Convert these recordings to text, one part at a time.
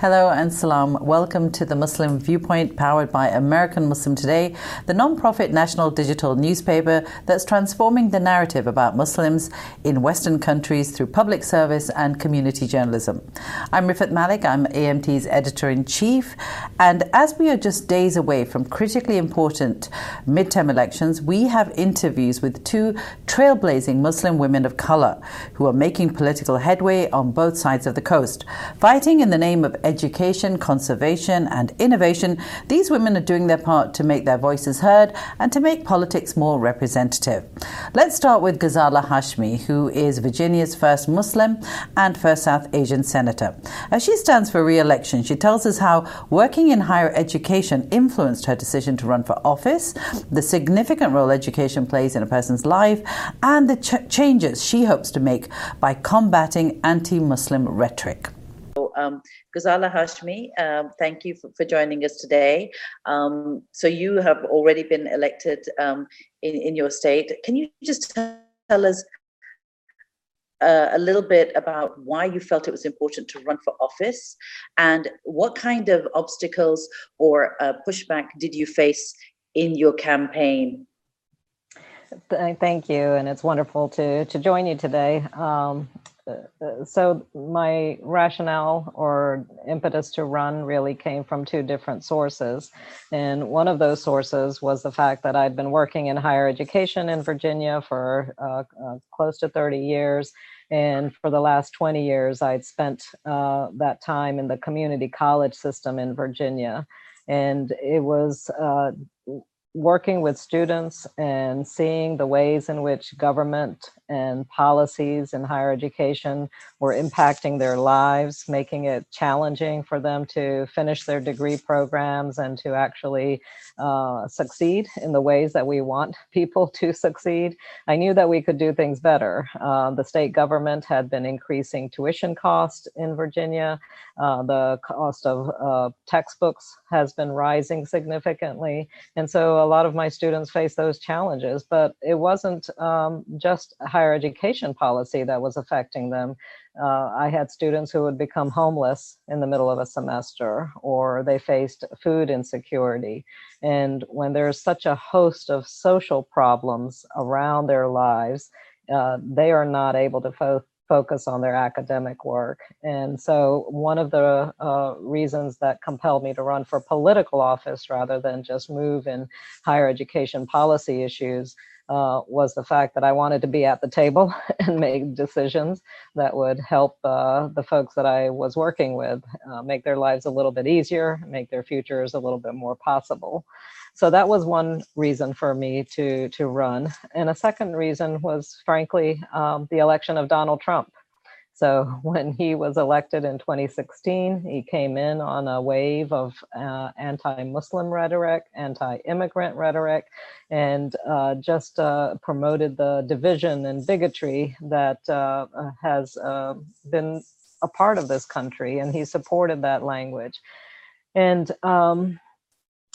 Hello and salam. Welcome to the Muslim Viewpoint powered by American Muslim Today, the non-profit national digital newspaper that's transforming the narrative about Muslims in Western countries through public service and community journalism. I'm Rifat Malik. I'm AMT's editor-in-chief. And as we are just days away from critically important midterm elections, we have interviews with two trailblazing Muslim women of color who are making political headway on both sides of the coast, fighting in the name of education, conservation, and innovation, these women are doing their part to make their voices heard and to make politics more representative. Let's start with Ghazala Hashmi, who is Virginia's first Muslim and first South Asian senator. As she stands for re election, she tells us how working in higher education influenced her decision to run for office, the significant role education plays in a person's life, and the ch- changes she hopes to make by combating anti Muslim rhetoric. Um, Ghazala Hashmi, um, thank you for, for, joining us today. Um, so you have already been elected um, in, in your state. Can you just tell us uh, a little bit about why you felt it was important to run for office and what kind of obstacles or uh, pushback did you face in your campaign? Thank you, and it's wonderful to to join you today. Um, so my rationale or impetus to run really came from two different sources. And one of those sources was the fact that i'd been working in higher education in virginia for uh, uh, close to 30 years. And for the last 20 years i'd spent uh, that time in the community college system in virginia. And it was uh, working with students and seeing the ways in which government and policies in higher education were impacting their lives, making it challenging for them to finish their degree programs and to actually uh, succeed in the ways that we want people to succeed. I knew that we could do things better. Uh, the state government had been increasing tuition costs in Virginia. Uh, the cost of uh, textbooks has been rising significantly. And so a lot of my students face those challenges, but it wasn't um, just higher education policy that was affecting them. Uh, I had students who would become homeless in the middle of a semester, or they faced food insecurity. And when there's such a host of social problems around their lives, uh, they are not able to fo- focus on their academic work. And so, one of the uh, reasons that compelled me to run for political office rather than just move in higher education policy issues uh, was the fact that I wanted to be at the table and make decisions that would help uh, the folks that I was working with uh, make their lives a little bit easier, make their futures a little bit more possible. So that was one reason for me to to run, and a second reason was, frankly, um, the election of Donald Trump. So when he was elected in 2016, he came in on a wave of uh, anti-Muslim rhetoric, anti-immigrant rhetoric, and uh, just uh, promoted the division and bigotry that uh, has uh, been a part of this country, and he supported that language. And um,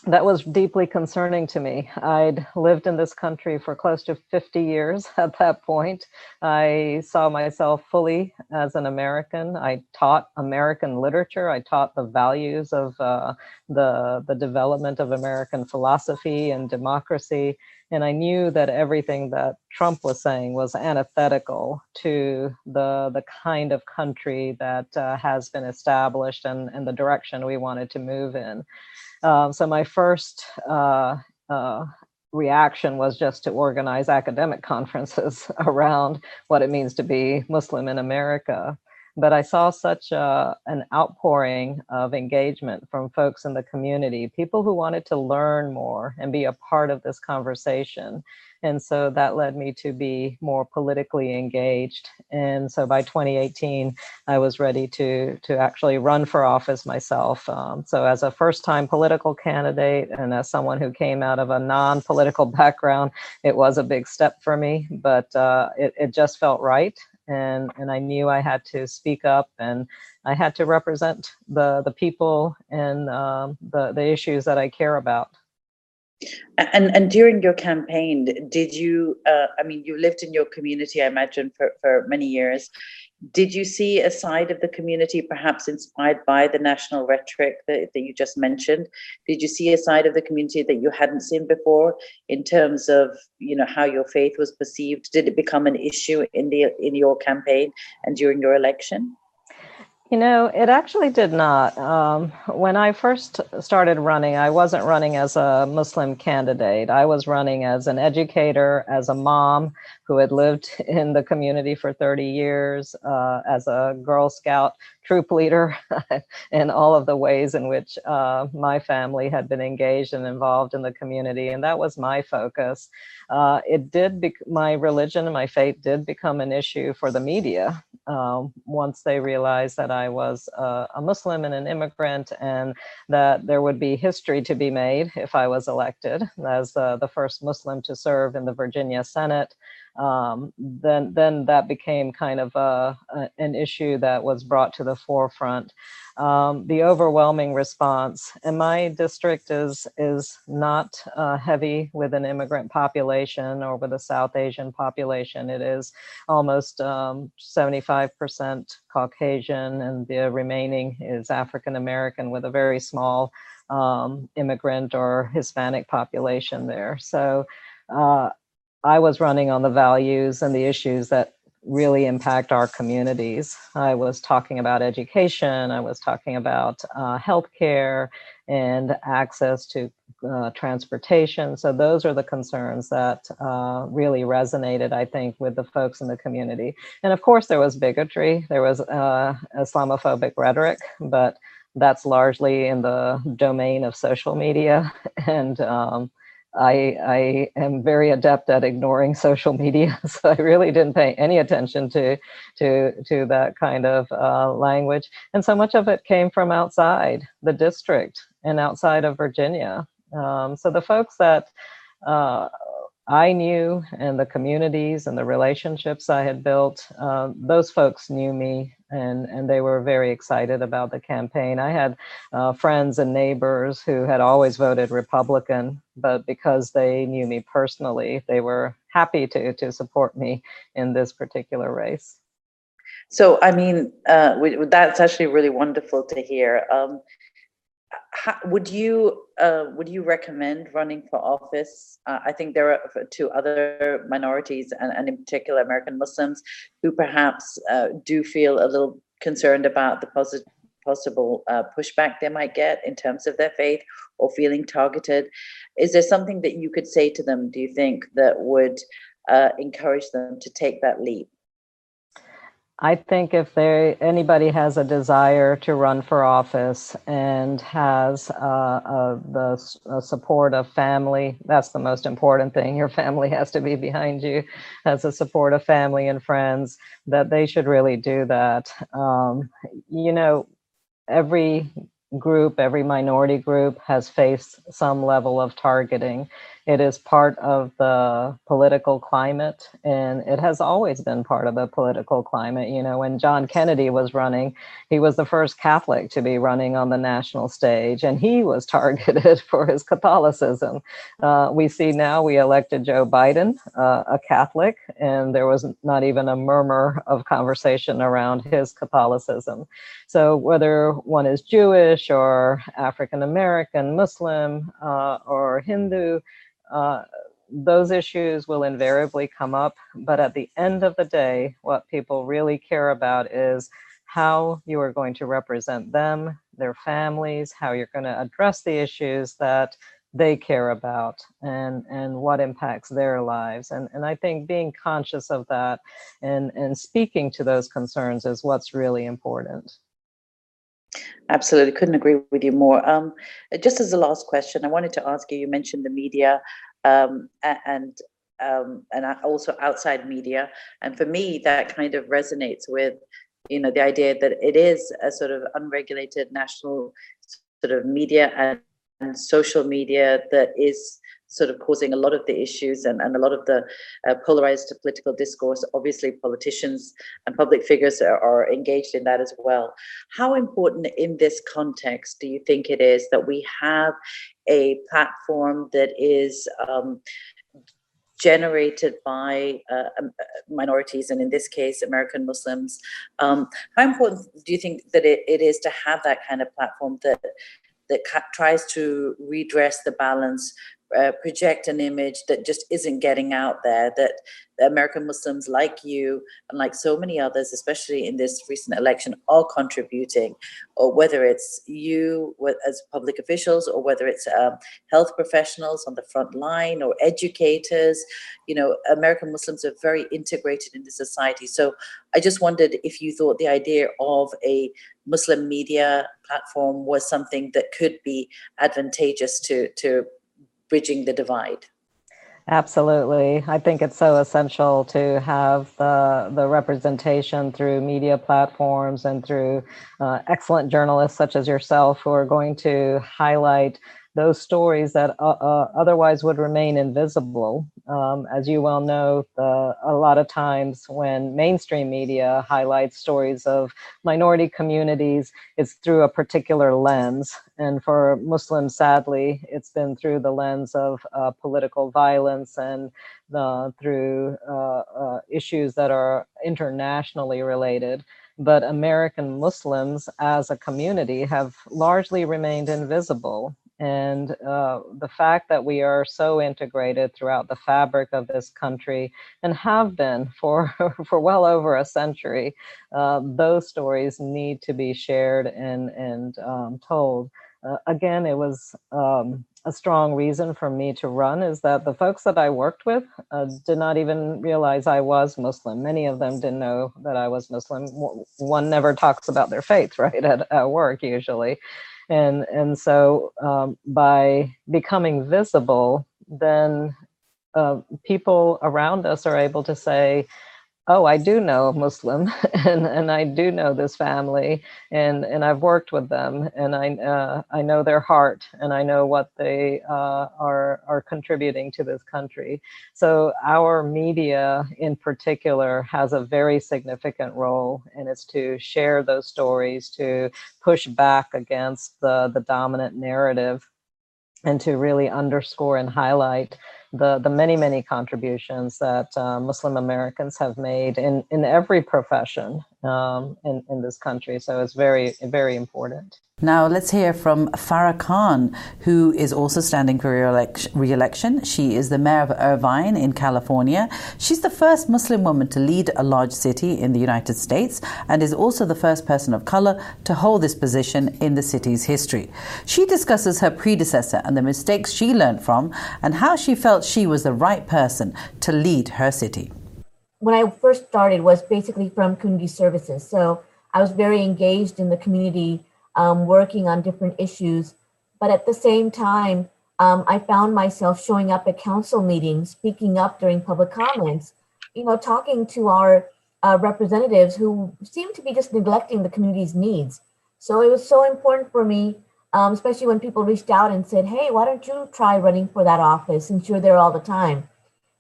that was deeply concerning to me. I'd lived in this country for close to 50 years at that point. I saw myself fully as an American. I taught American literature. I taught the values of uh, the, the development of American philosophy and democracy. And I knew that everything that Trump was saying was antithetical to the, the kind of country that uh, has been established and, and the direction we wanted to move in. Um, so my first uh, uh, reaction was just to organize academic conferences around what it means to be Muslim in America. But I saw such a, an outpouring of engagement from folks in the community, people who wanted to learn more and be a part of this conversation. And so that led me to be more politically engaged. And so by 2018, I was ready to, to actually run for office myself. Um, so as a first time political candidate and as someone who came out of a non political background, it was a big step for me, but uh, it, it just felt right. And, and I knew I had to speak up and I had to represent the, the people and um, the, the issues that I care about. And and during your campaign, did you? Uh, I mean, you lived in your community, I imagine, for for many years. Did you see a side of the community perhaps inspired by the national rhetoric that, that you just mentioned? Did you see a side of the community that you hadn't seen before in terms of you know how your faith was perceived? Did it become an issue in the in your campaign and during your election? You know, it actually did not. Um, when I first started running, I wasn't running as a Muslim candidate. I was running as an educator, as a mom who had lived in the community for 30 years, uh, as a Girl Scout troop leader, and all of the ways in which uh, my family had been engaged and involved in the community. And that was my focus. Uh, it did, my religion and my faith did become an issue for the media um, once they realized that I was a Muslim and an immigrant, and that there would be history to be made if I was elected as uh, the first Muslim to serve in the Virginia Senate um, then then that became kind of a, a, an issue that was brought to the forefront. Um, the overwhelming response, and my district is is not uh, heavy with an immigrant population or with a South Asian population. It is almost 75% um, Caucasian, and the remaining is African American with a very small um, immigrant or Hispanic population there. So. Uh, I was running on the values and the issues that really impact our communities. I was talking about education, I was talking about uh, healthcare and access to uh, transportation. So, those are the concerns that uh, really resonated, I think, with the folks in the community. And of course, there was bigotry, there was uh, Islamophobic rhetoric, but that's largely in the domain of social media. And um, I, I am very adept at ignoring social media, so I really didn't pay any attention to to to that kind of uh, language. And so much of it came from outside the district and outside of Virginia. Um, so the folks that uh, I knew and the communities and the relationships I had built, uh, those folks knew me and, and they were very excited about the campaign. I had uh, friends and neighbors who had always voted Republican, but because they knew me personally, they were happy to, to support me in this particular race. So, I mean, uh, that's actually really wonderful to hear. Um, how, would you uh, would you recommend running for office? Uh, I think there are two other minorities, and, and in particular American Muslims, who perhaps uh, do feel a little concerned about the possible uh, pushback they might get in terms of their faith or feeling targeted. Is there something that you could say to them? Do you think that would uh, encourage them to take that leap? I think if there anybody has a desire to run for office and has uh, uh, the uh, support of family, that's the most important thing. Your family has to be behind you, has the support of family and friends. That they should really do that. Um, you know, every group, every minority group has faced some level of targeting. It is part of the political climate, and it has always been part of the political climate. You know, when John Kennedy was running, he was the first Catholic to be running on the national stage, and he was targeted for his Catholicism. Uh, we see now we elected Joe Biden, uh, a Catholic, and there was not even a murmur of conversation around his Catholicism. So, whether one is Jewish or African American, Muslim, uh, or Hindu, uh, those issues will invariably come up. But at the end of the day, what people really care about is how you are going to represent them, their families, how you're going to address the issues that they care about and and what impacts their lives and and i think being conscious of that and and speaking to those concerns is what's really important Absolutely, couldn't agree with you more. Um, just as a last question, I wanted to ask you. You mentioned the media um, and um, and also outside media, and for me, that kind of resonates with you know the idea that it is a sort of unregulated national sort of media and, and social media that is sort of causing a lot of the issues and, and a lot of the uh, polarized political discourse. Obviously, politicians and public figures are, are, engaged in that as well. How important in this context do you think it is that we have a platform that is um, generated by uh, um, uh, minorities, and in this case, American Muslims. Um, how important do you think that it, it is to have that kind of platform that that tries to redress the balance uh, project an image that just isn't getting out there that American Muslims like you and like so many others, especially in this recent election, are contributing, or whether it's you as public officials, or whether it's um, health professionals on the front line, or educators. You know, American Muslims are very integrated in the society. So I just wondered if you thought the idea of a Muslim media platform was something that could be advantageous to to bridging the divide. Absolutely. I think it's so essential to have the, the representation through media platforms and through uh, excellent journalists such as yourself who are going to highlight those stories that uh, uh, otherwise would remain invisible. Um, as you well know, the, a lot of times when mainstream media highlights stories of minority communities, it's through a particular lens. And for Muslims, sadly, it's been through the lens of uh, political violence and the, through uh, uh, issues that are internationally related but American Muslims as a community have largely remained invisible. And uh, the fact that we are so integrated throughout the fabric of this country and have been for, for well over a century, uh, those stories need to be shared and, and um, told. Uh, again, it was um, a strong reason for me to run is that the folks that I worked with uh, did not even realize I was Muslim. Many of them didn't know that I was Muslim. One never talks about their faith, right, at, at work usually and and so um, by becoming visible then uh, people around us are able to say oh i do know a muslim and and i do know this family and and i've worked with them and i uh, i know their heart and i know what they uh, are are contributing to this country. So our media in particular has a very significant role and it's to share those stories to push back against the the dominant narrative and to really underscore and highlight the the many many contributions that uh, Muslim Americans have made in in every profession um, in in this country. So it's very very important. Now let's hear from Farah Khan, who is also standing for re-election. She is the mayor of Irvine in California. She's the first Muslim woman to lead a large city in the United States and is also the first person of color to hold this position in the city's history. She discusses her predecessor and the mistakes she learned from and how she felt she was the right person to lead her city. When I first started was basically from community services. So I was very engaged in the community um, working on different issues. But at the same time, um, I found myself showing up at council meetings, speaking up during public comments, you know, talking to our uh, representatives who seemed to be just neglecting the community's needs. So it was so important for me, um, especially when people reached out and said, hey, why don't you try running for that office since you're there all the time?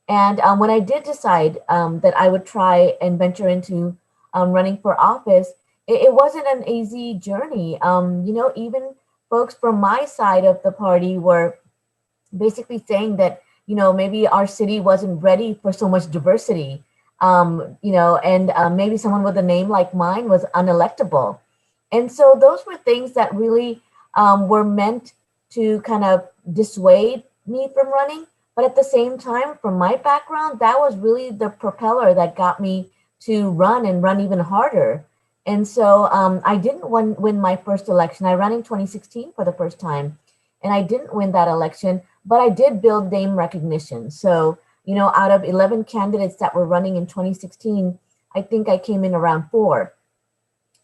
And um, when I did decide um, that I would try and venture into um, running for office, it, it wasn't an easy journey. Um, you know, even folks from my side of the party were basically saying that you know maybe our city wasn't ready for so much diversity. Um, you know, and uh, maybe someone with a name like mine was unelectable. And so those were things that really um, were meant to kind of dissuade me from running. But at the same time, from my background, that was really the propeller that got me to run and run even harder. And so um, I didn't win, win my first election. I ran in 2016 for the first time, and I didn't win that election, but I did build name recognition. So, you know, out of 11 candidates that were running in 2016, I think I came in around four.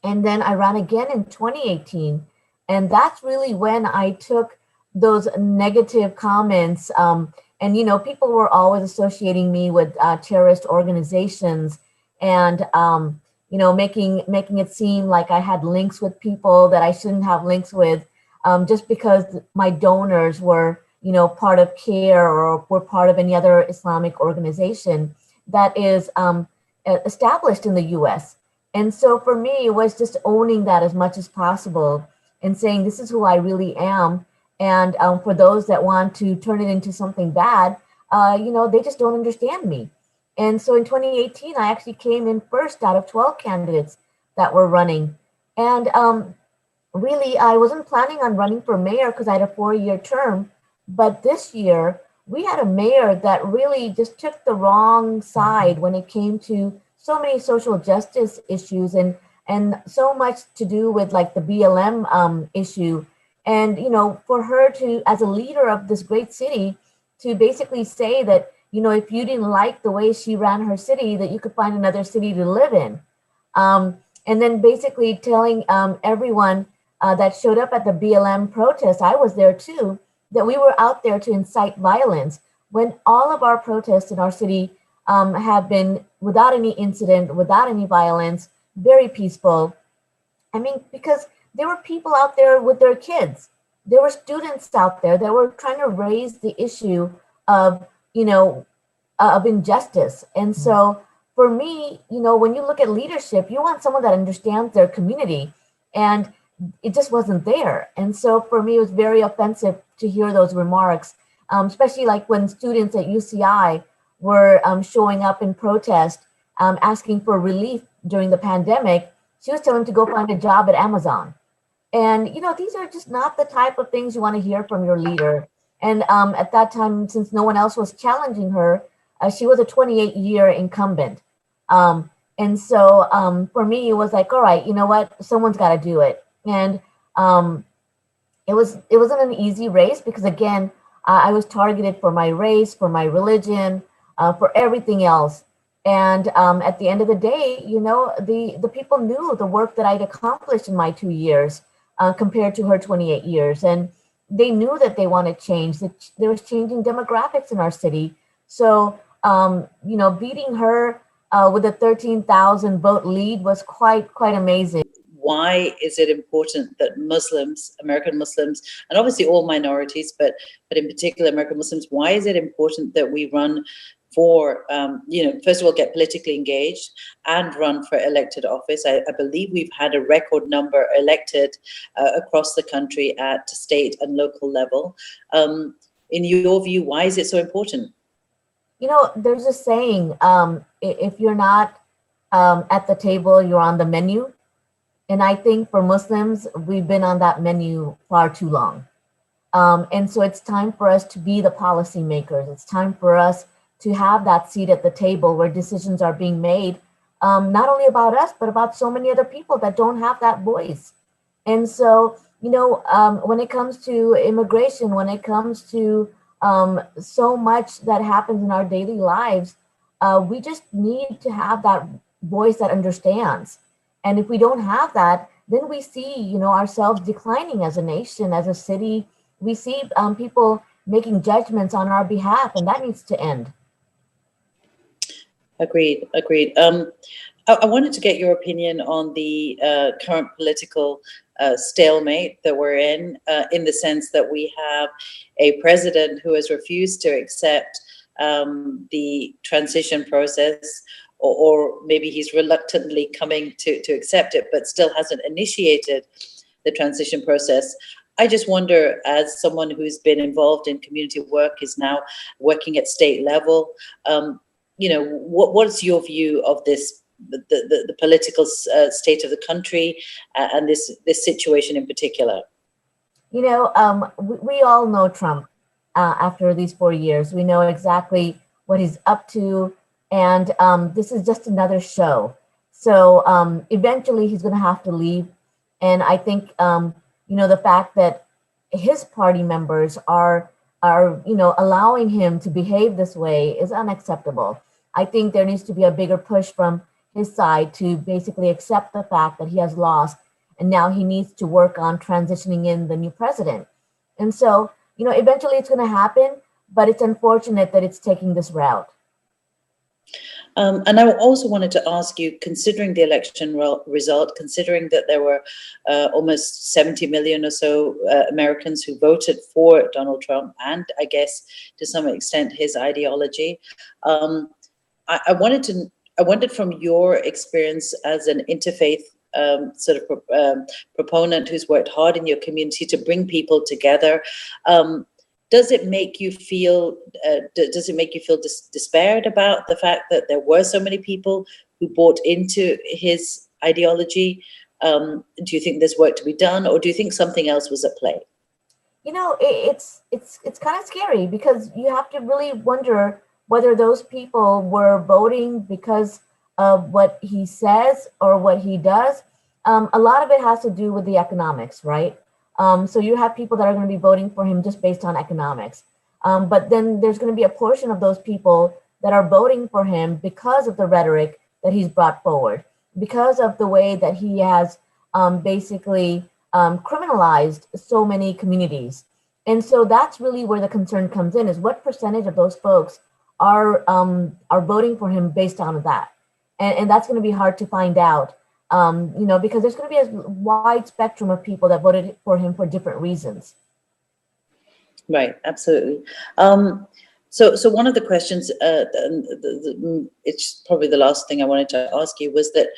And then I ran again in 2018. And that's really when I took those negative comments. Um, and, you know, people were always associating me with uh, terrorist organizations. And, um, you know, making making it seem like I had links with people that I shouldn't have links with, um, just because my donors were, you know, part of CAIR or we're part of any other Islamic organization that is um, established in the US. And so for me, it was just owning that as much as possible and saying, this is who I really am. And um, for those that want to turn it into something bad, uh, you know, they just don't understand me. And so in 2018, I actually came in first out of 12 candidates that were running. And um, really, I wasn't planning on running for mayor because I had a four year term. But this year, we had a mayor that really just took the wrong side when it came to so many social justice issues and and so much to do with like the BLM um, issue. And you know, for her to, as a leader of this great city, to basically say that you know if you didn't like the way she ran her city, that you could find another city to live in. Um, and then basically telling um, everyone uh, that showed up at the BLM protest, I was there too, that we were out there to incite violence when all of our protests in our city um, have been without any incident, without any violence, very peaceful. I mean, because there were people out there with their kids. There were students out there that were trying to raise the issue of, you know, uh, of injustice. And so for me, you know, when you look at leadership, you want someone that understands their community. And it just wasn't there. And so for me, it was very offensive to hear those remarks, um, especially like when students at UCI were um, showing up in protest, um, asking for relief during the pandemic. She was telling them to go find a job at Amazon. And, you know, these are just not the type of things you want to hear from your leader. And um, at that time, since no one else was challenging her, uh, she was a 28 year incumbent. Um, and so um, for me, it was like, all right, you know what? Someone's got to do it. And um, it was it wasn't an easy race because again, uh, I was targeted for my race, for my religion, uh, for everything else. And um, at the end of the day, you know, the the people knew the work that I'd accomplished in my two years uh, compared to her 28 years, and they knew that they wanted change. That there was changing demographics in our city. So, um, you know, beating her uh, with a 13,000 vote lead was quite quite amazing why is it important that Muslims, American Muslims, and obviously all minorities, but but in particular American Muslims, why is it important that we run for, um, you know, first of all, get politically engaged and run for elected office. I, I believe we've had a record number elected uh, across the country at state and local level. Um, in your view, why is it so important? You know, there's a saying um, if you're not um, at the table, you're on the menu. And I think for Muslims, we've been on that menu far too long. Um, and so it's time for us to be the policymakers. It's time for us to have that seat at the table where decisions are being made, um, not only about us, but about so many other people that don't have that voice. And so, you know, um, when it comes to immigration, when it comes to um, so much that happens in our daily lives, uh, we just need to have that voice that understands. And if we don't have that, then we see, you know, ourselves declining as a nation, as a city. We see um, people making judgments on our behalf, and that needs to end. Agreed, agreed. Um, I, I, wanted to get your opinion on the uh, current political uh, stalemate that we're in, uh, in the sense that we have a president who has refused to accept um, the transition process or, or maybe he's reluctantly coming to, to accept it, but still hasn't initiated the transition process. I just wonder, as someone who's been involved in community work, is now working at state level, um, you know, what what's your view of this, the the, the political uh, state of the country, uh, and this this situation in particular? You know, um, we, we, all know Trump. Uh, after these four years, we know exactly what he's up to, and um, this is just another show. So um, eventually he's going to have to leave. And I think, um, you know, the fact that his party members are, are, you know, allowing him to behave this way is unacceptable. I think there needs to be a bigger push from his side to basically accept the fact that he has lost and now he needs to work on transitioning in the new president. And so, you know, eventually it's going to happen, but it's unfortunate that it's taking this route. Um, and I also wanted to ask you, considering the election re- result, considering that there were uh, almost 70 million or so uh, Americans who voted for Donald Trump, and I guess to some extent his ideology, um, I, I, wanted to. I wondered from your experience as an interfaith um, sort of um, proponent who's worked hard in your community to bring people together. Um, does it make you feel uh, does it make you feel dis- despaired about the fact that there were so many people who bought into his ideology um, do you think there's work to be done or do you think something else was at play you know it's it's it's kind of scary because you have to really wonder whether those people were voting because of what he says or what he does um, a lot of it has to do with the economics right um, so you have people that are going to be voting for him just based on economics. Um, but then there's going to be a portion of those people that are voting for him because of the rhetoric that he's brought forward, because of the way that he has um, basically um, criminalized so many communities. And so that's really where the concern comes in: is what percentage of those folks are um, are voting for him based on that, and, and that's going to be hard to find out um, you know, because there's going to be a wide spectrum of people that voted for him for different reasons. Right, absolutely. Um, so, so one of the questions, uh, the, the, the, it's probably the last thing I wanted to ask you was that,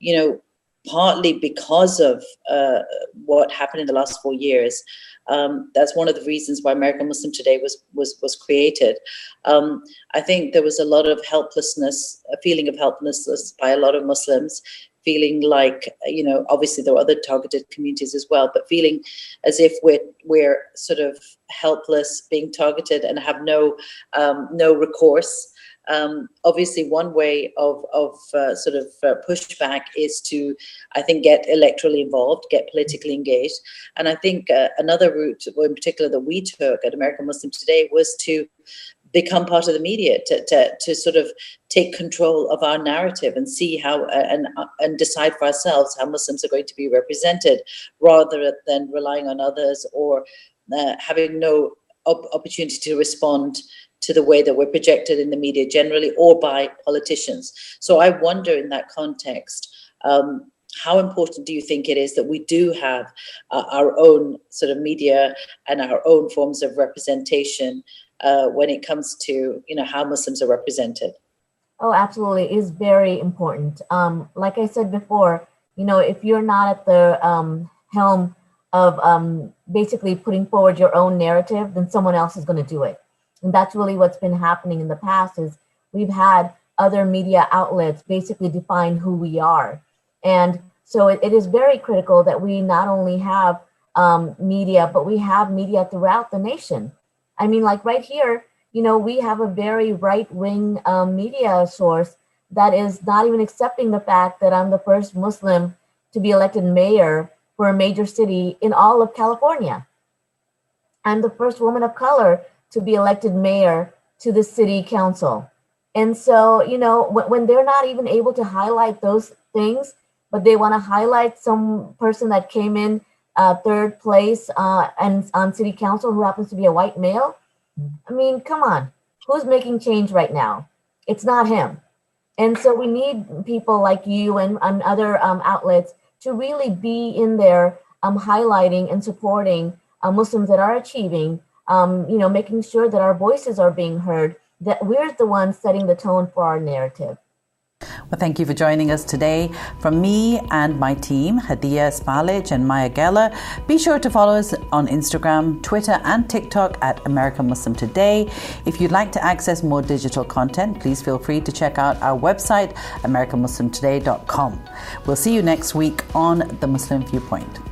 you know, partly because of uh, what happened in the last four years, um, that's one of the reasons why American Muslim Today was was was created. Um, I think there was a lot of helplessness, a feeling of helplessness by a lot of Muslims, feeling like you know obviously there are other targeted communities as well but feeling as if we're we're sort of helpless being targeted and have no um, no recourse um, obviously one way of of uh, sort of uh, pushback is to i think get electorally involved get politically engaged. And i think uh, another route in particular that we took at american muslim today was to become part of the media to, to, to sort of take control of our narrative and see how uh, and uh, and decide for ourselves how Muslims are going to be represented rather than relying on others or uh, having no op- opportunity to respond to the way that we're projected in the media generally or by politicians. So I wonder in that context. Um, how important do you think it is that we do have uh, our own sort of media and our own forms of representation uh, when it comes to you know how Muslims are represented? Oh, absolutely, it is very important. Um, like I said before, you know, if you're not at the um, helm of um, basically putting forward your own narrative, then someone else is going to do it, and that's really what's been happening in the past. Is we've had other media outlets basically define who we are, and so it, it is very critical that we not only have um, media, but we have media throughout the nation. I mean, like right here, you know, we have a very right wing um, media source that is not even accepting the fact that I'm the first Muslim to be elected mayor for a major city in all of California. I'm the first woman of color to be elected mayor to the city council. And so, you know, when, when they're not even able to highlight those things, but they want to highlight some person that came in uh, third place uh, and on city council who happens to be a white male. I mean, come on, who's making change right now? It's not him. And so we need people like you and, and other um, outlets to really be in there um, highlighting and supporting uh, Muslims that are achieving, um, you know, making sure that our voices are being heard, that we're the ones setting the tone for our narrative. Well, thank you for joining us today. From me and my team, Hadia Spalic and Maya Geller, be sure to follow us on Instagram, Twitter, and TikTok at American Muslim Today. If you'd like to access more digital content, please feel free to check out our website, AmericanMuslimToday.com. We'll see you next week on The Muslim Viewpoint.